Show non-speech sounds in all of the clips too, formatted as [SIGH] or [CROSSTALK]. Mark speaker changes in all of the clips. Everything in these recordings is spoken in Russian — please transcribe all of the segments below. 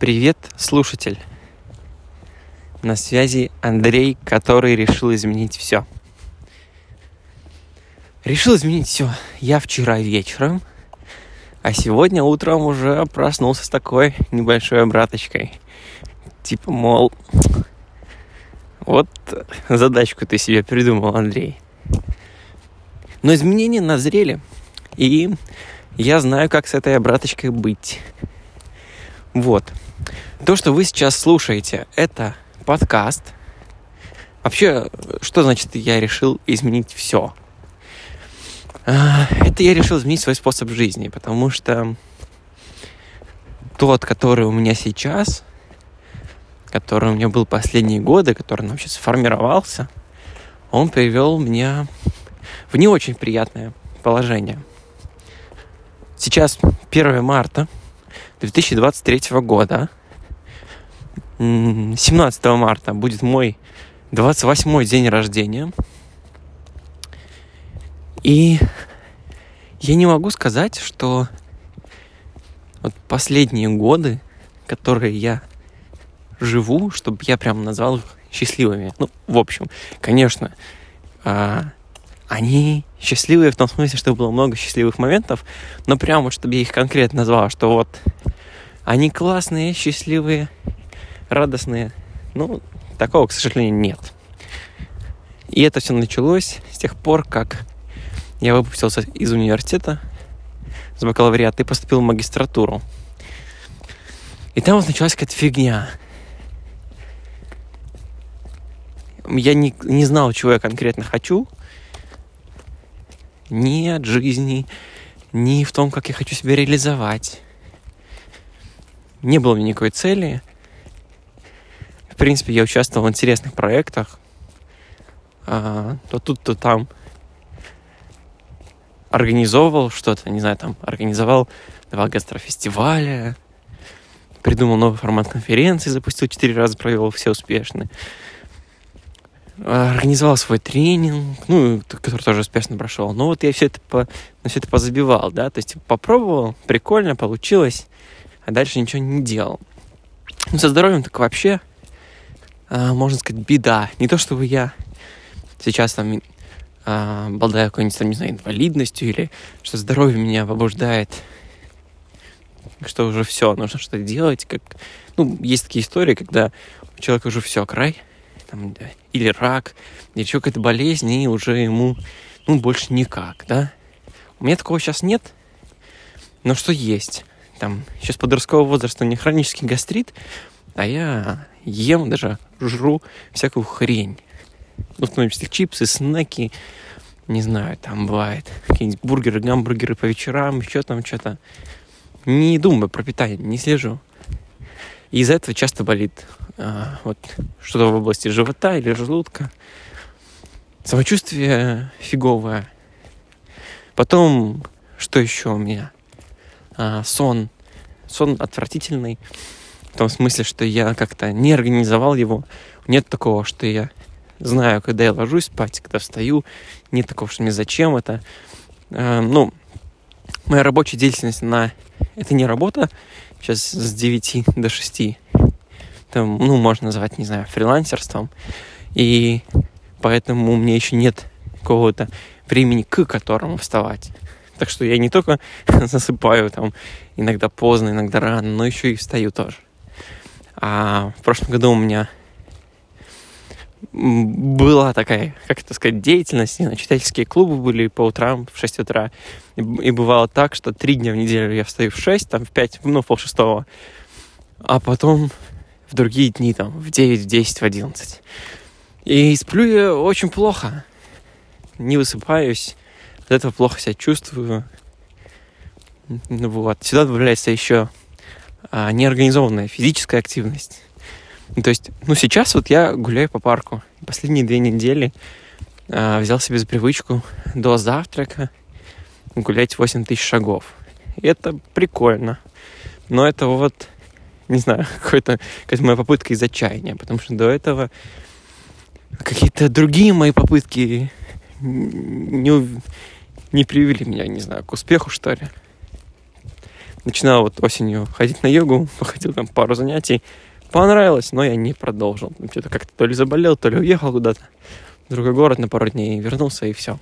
Speaker 1: Привет, слушатель. На связи Андрей, который решил изменить все. Решил изменить все. Я вчера вечером, а сегодня утром уже проснулся с такой небольшой обраточкой. Типа, мол, вот задачку ты себе придумал, Андрей. Но изменения назрели, и я знаю, как с этой обраточкой быть. Вот. То, что вы сейчас слушаете, это подкаст. Вообще, что значит я решил изменить все? А, это я решил изменить свой способ жизни, потому что тот, который у меня сейчас, который у меня был последние годы, который вообще сформировался, он привел меня в не очень приятное положение. Сейчас 1 марта 2023 года. 17 марта будет мой 28 день рождения. И я не могу сказать, что вот последние годы, которые я живу, чтобы я прям назвал их счастливыми. Ну, в общем, конечно, а, они счастливые в том смысле, что было много счастливых моментов, но прямо вот, чтобы я их конкретно назвал, что вот они классные, счастливые, радостные. Ну, такого, к сожалению, нет. И это все началось с тех пор, как я выпустился из университета с бакалавриата и поступил в магистратуру. И там вот началась какая-то фигня. Я не, не знал, чего я конкретно хочу, ни от жизни, ни в том, как я хочу себя реализовать. Не было меня никакой цели. В принципе, я участвовал в интересных проектах. А, то тут, то там. Организовывал что-то, не знаю, там, организовал два гастрофестиваля, придумал новый формат конференции, запустил четыре раза, провел все успешно организовал свой тренинг, ну, который тоже успешно прошел. Но вот я все это, по, на все это позабивал, да, то есть попробовал, прикольно, получилось, а дальше ничего не делал. Ну, со здоровьем так вообще, а, можно сказать, беда. Не то, чтобы я сейчас там а, обладаю какой-нибудь, там, не знаю, инвалидностью или что здоровье меня побуждает, что уже все, нужно что-то делать. Как... Ну, есть такие истории, когда у человека уже все, край – там, или рак, или еще какая-то болезнь, и уже ему, ну, больше никак, да. У меня такого сейчас нет, но что есть. Там, сейчас подросткового возраста у меня хронический гастрит, а я ем даже, жру всякую хрень. Ну, в том числе чипсы, снеки, не знаю, там бывает какие-нибудь бургеры, гамбургеры по вечерам, еще там что-то. Не думаю про питание, не слежу. И из-за этого часто болит а, вот что-то в области живота или желудка. Самочувствие фиговое. Потом, что еще у меня? А, сон. Сон отвратительный. В том смысле, что я как-то не организовал его. Нет такого, что я знаю, когда я ложусь спать, когда встаю. Нет такого, что мне зачем это. А, ну, моя рабочая деятельность, на это не работа. Сейчас с 9 до 6 там, ну, можно назвать, не знаю, фрилансерством. И поэтому у меня еще нет какого-то времени, к которому вставать. Так что я не только [LAUGHS] засыпаю там иногда поздно, иногда рано, но еще и встаю тоже. А в прошлом году у меня была такая, как это сказать, деятельность. Не знаю, читательские клубы были по утрам в 6 утра. И, и бывало так, что три дня в неделю я встаю в 6, там в 5, ну, в пол шестого. А потом в другие дни там в 9, в 10, в 11. И сплю я очень плохо. Не высыпаюсь. От этого плохо себя чувствую. Ну вот. Сюда добавляется еще а, неорганизованная физическая активность. Ну, то есть, ну, сейчас вот я гуляю по парку. Последние две недели а, взял себе за привычку до завтрака гулять 8 тысяч шагов. И это прикольно. Но это вот не знаю, [LAUGHS] какая-то моя попытка из отчаяния, потому что до этого какие-то другие мои попытки не, не привели меня, не знаю, к успеху, что ли. начинал вот осенью ходить на йогу, [LAUGHS] походил там пару занятий, понравилось, но я не продолжил. Что-то как-то то ли заболел, то ли уехал куда-то в другой город на пару дней, вернулся и все.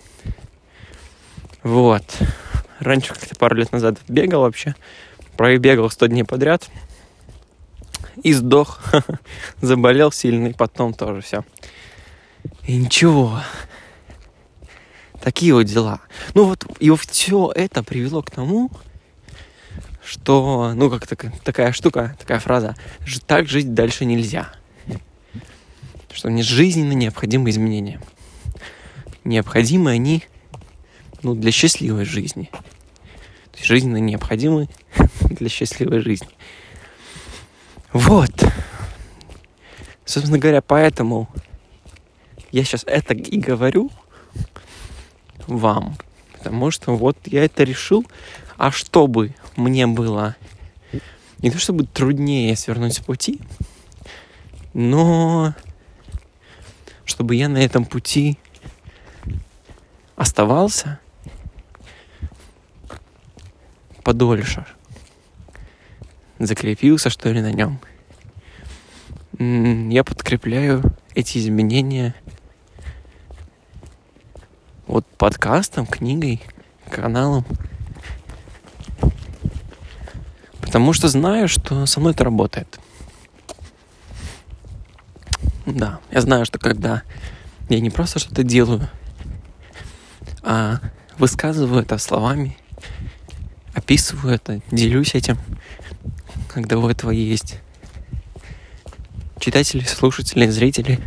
Speaker 1: Вот. Раньше как-то пару лет назад бегал вообще. Пробегал 100 дней подряд. И сдох. [LAUGHS] Заболел сильно, и потом тоже все. И ничего. Такие вот дела. Ну вот, и все это привело к тому, что, ну, как так, такая штука, такая фраза, так жить дальше нельзя. Что мне жизненно необходимы изменения. Необходимы они, ну, для счастливой жизни. То есть жизненно необходимы [LAUGHS] для счастливой жизни. Вот. Собственно говоря, поэтому я сейчас это и говорю вам. Потому что вот я это решил. А чтобы мне было не то чтобы труднее свернуть с пути, но чтобы я на этом пути оставался подольше, закрепился что ли на нем. Я подкрепляю эти изменения вот подкастом, книгой, каналом. Потому что знаю, что со мной это работает. Да, я знаю, что когда я не просто что-то делаю, а высказываю это словами, описываю это, делюсь этим, когда у этого есть читатели, слушатели, зрители,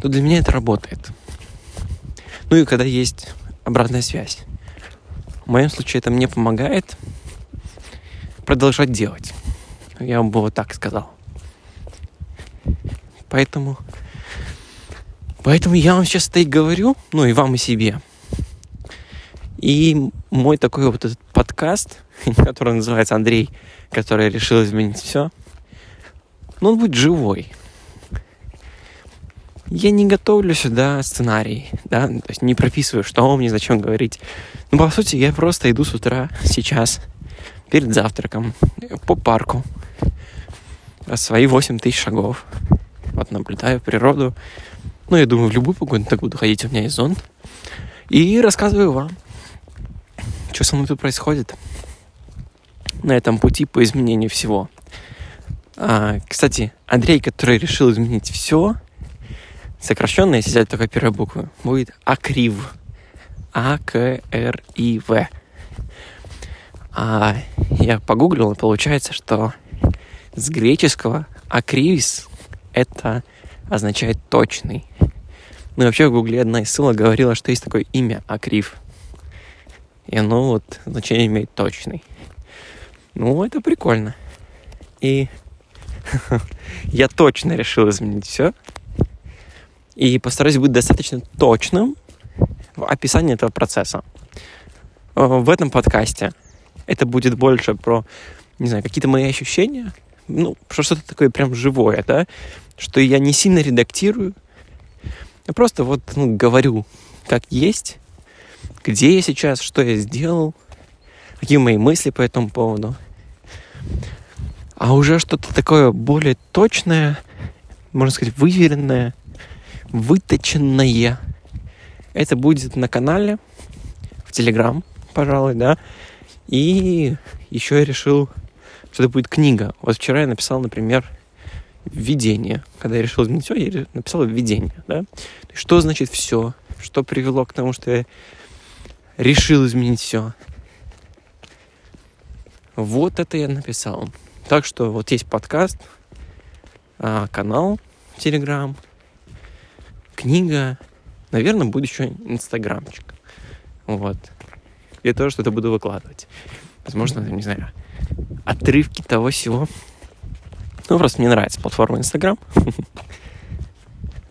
Speaker 1: то для меня это работает. Ну и когда есть обратная связь. В моем случае это мне помогает – продолжать делать. Я бы вот так сказал. Поэтому, поэтому я вам сейчас это и говорю, ну и вам и себе. И мой такой вот этот подкаст, [LAUGHS] который называется Андрей, который решил изменить все, ну он будет живой. Я не готовлю сюда сценарий, да, то есть не прописываю, что мне, зачем говорить. Ну, по сути, я просто иду с утра сейчас – перед завтраком по парку. Свои 8 тысяч шагов. Вот наблюдаю природу. Ну, я думаю, в любую погоду так буду ходить, у меня есть зонт. И рассказываю вам, что со мной тут происходит на этом пути по изменению всего. А, кстати, Андрей, который решил изменить все, сокращенно, если взять только первую букву, будет Акрив. А-К-Р-И-В. А я погуглил, и получается, что с греческого акривис это означает точный. Ну и вообще в гугле одна из ссылок говорила, что есть такое имя акрив. И оно вот значение имеет точный. Ну, это прикольно. И [LAUGHS] я точно решил изменить все. И постараюсь быть достаточно точным в описании этого процесса. Э, в этом подкасте это будет больше про, не знаю, какие-то мои ощущения, ну, что-то такое прям живое, да, что я не сильно редактирую, я просто вот, ну, говорю, как есть, где я сейчас, что я сделал, какие мои мысли по этому поводу. А уже что-то такое более точное, можно сказать, выверенное, выточенное, это будет на канале, в Телеграм, пожалуй, да, и еще я решил, что это будет книга. Вот вчера я написал, например, введение. Когда я решил изменить все, я написал введение. Да? Что значит все? Что привело к тому, что я решил изменить все? Вот это я написал. Так что вот есть подкаст, а, канал, Телеграм, книга, наверное, будет еще Инстаграмчик. Вот я тоже что-то буду выкладывать. Возможно, не знаю, отрывки того всего. Ну, просто мне нравится платформа Инстаграм. [LAUGHS]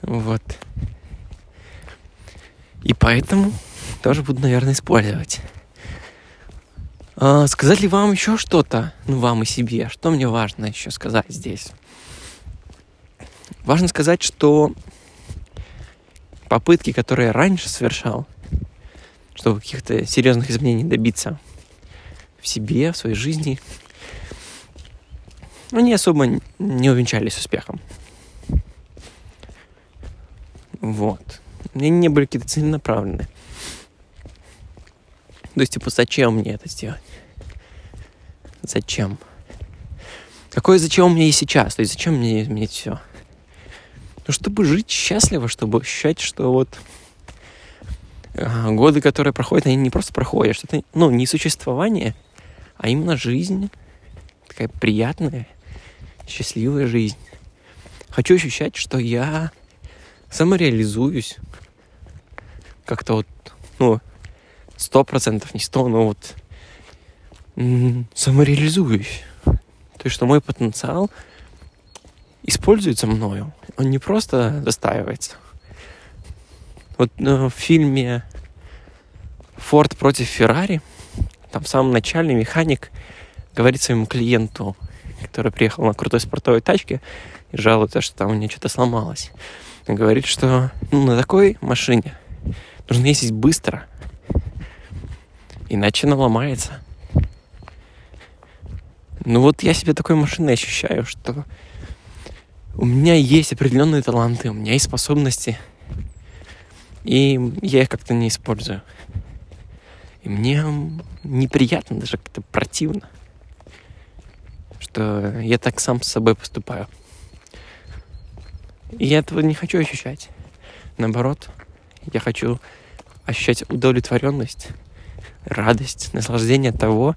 Speaker 1: Вот. И поэтому тоже буду, наверное, использовать. А, сказать ли вам еще что-то? Ну, вам и себе. Что мне важно еще сказать здесь? Важно сказать, что попытки, которые я раньше совершал, чтобы каких-то серьезных изменений добиться. в себе, в своей жизни, они особо не увенчались успехом. Вот. Они не были какие-то целенаправленные. То есть, типа, зачем мне это сделать? Зачем? Какое зачем меня и сейчас? То есть, зачем мне изменить все? Ну, чтобы жить счастливо, чтобы ощущать, что вот годы, которые проходят, они не просто проходят, что это, ну, не существование, а именно жизнь, такая приятная, счастливая жизнь. Хочу ощущать, что я самореализуюсь как-то вот, ну, сто процентов, не сто, но вот самореализуюсь. То есть, что мой потенциал используется мною. Он не просто застаивается. Вот э, в фильме «Форд против Феррари» там в самом начале механик говорит своему клиенту, который приехал на крутой спортовой тачке и жалуется, что там у него что-то сломалось. Он говорит, что ну, на такой машине нужно ездить быстро, иначе она ломается. Ну вот я себе такой машиной ощущаю, что у меня есть определенные таланты, у меня есть способности – и я их как-то не использую. И мне неприятно, даже как-то противно, что я так сам с собой поступаю. И я этого не хочу ощущать. Наоборот, я хочу ощущать удовлетворенность, радость, наслаждение того,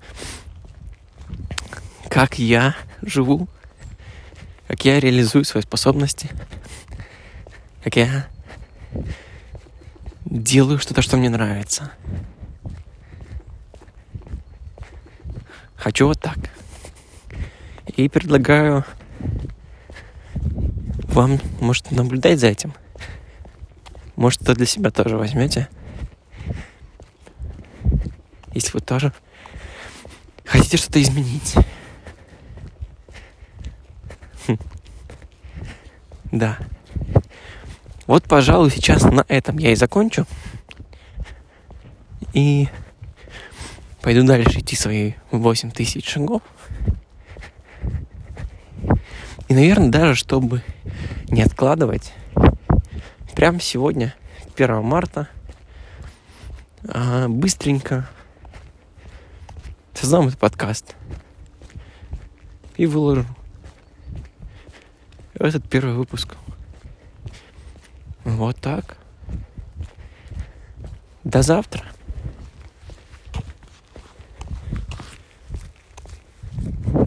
Speaker 1: как я живу, как я реализую свои способности, как я делаю что-то, что мне нравится. Хочу вот так. И предлагаю вам, может, наблюдать за этим. Может, то для себя тоже возьмете. Если вы тоже хотите что-то изменить. Хм. Да. Вот, пожалуй, сейчас на этом я и закончу. И пойду дальше идти свои 8 тысяч шагов. И, наверное, даже чтобы не откладывать, прямо сегодня, 1 марта, а, быстренько создам этот подкаст и выложу этот первый выпуск. Вот так. До завтра.